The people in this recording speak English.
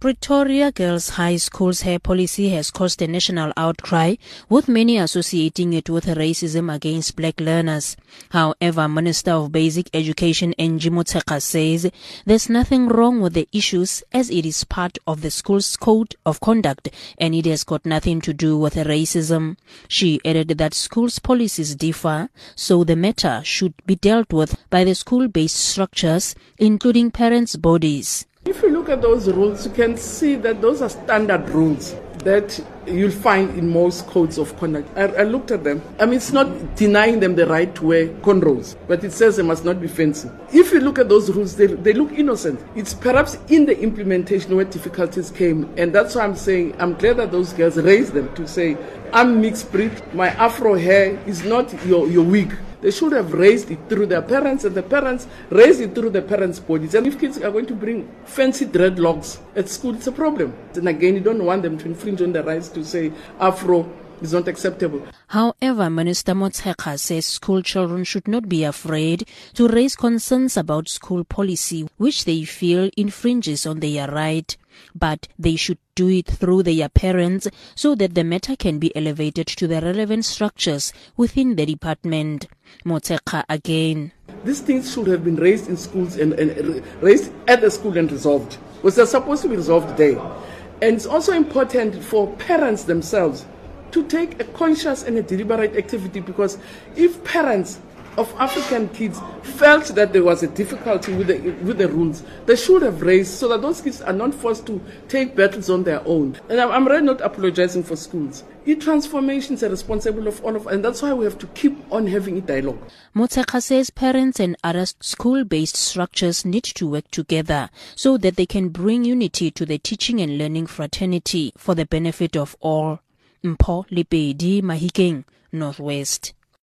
Pretoria Girls High School's hair policy has caused a national outcry, with many associating it with racism against black learners. However, Minister of Basic Education Motshekga says there's nothing wrong with the issues as it is part of the school's code of conduct and it has got nothing to do with racism. She added that schools' policies differ, so the matter should be dealt with by the school-based structures, including parents' bodies. If you look at those rules, you can see that those are standard rules that you'll find in most codes of conduct. I, I, looked at them. I mean, it's not denying them the right to wear cornrows, but it says they must not be fancy. If you look at those rules, they, they look innocent. It's perhaps in the implementation where difficulties came, and that's why I'm saying I'm glad that those girls raised them to say, I'm mixed breed, my afro hair is not your, your wig. They should have raised it through their parents, and the parents raised it through the parents' bodies. And if kids are going to bring fancy dreadlocks at school, it's a problem. And again, you don't want them to infringe on the rights to say Afro is not acceptable. However, Minister Motshekga says school children should not be afraid to raise concerns about school policy, which they feel infringes on their right but they should do it through their parents so that the matter can be elevated to the relevant structures within the department. Motshekga again. These things should have been raised in schools and, and raised at the school and resolved. Was they're supposed to be resolved there. And it's also important for parents themselves to take a conscious and a deliberate activity because if parents of African kids felt that there was a difficulty with the, with the rules, they should have raised so that those kids are not forced to take battles on their own. And I'm, really not apologizing for schools. E-transformation is a responsibility of all of and that's why we have to keep on having a dialogue. Motshekga says parents and other school-based structures need to work together so that they can bring unity to the teaching and learning fraternity for the benefit of all. Mpho Lepedi Mahikeng, Northwest.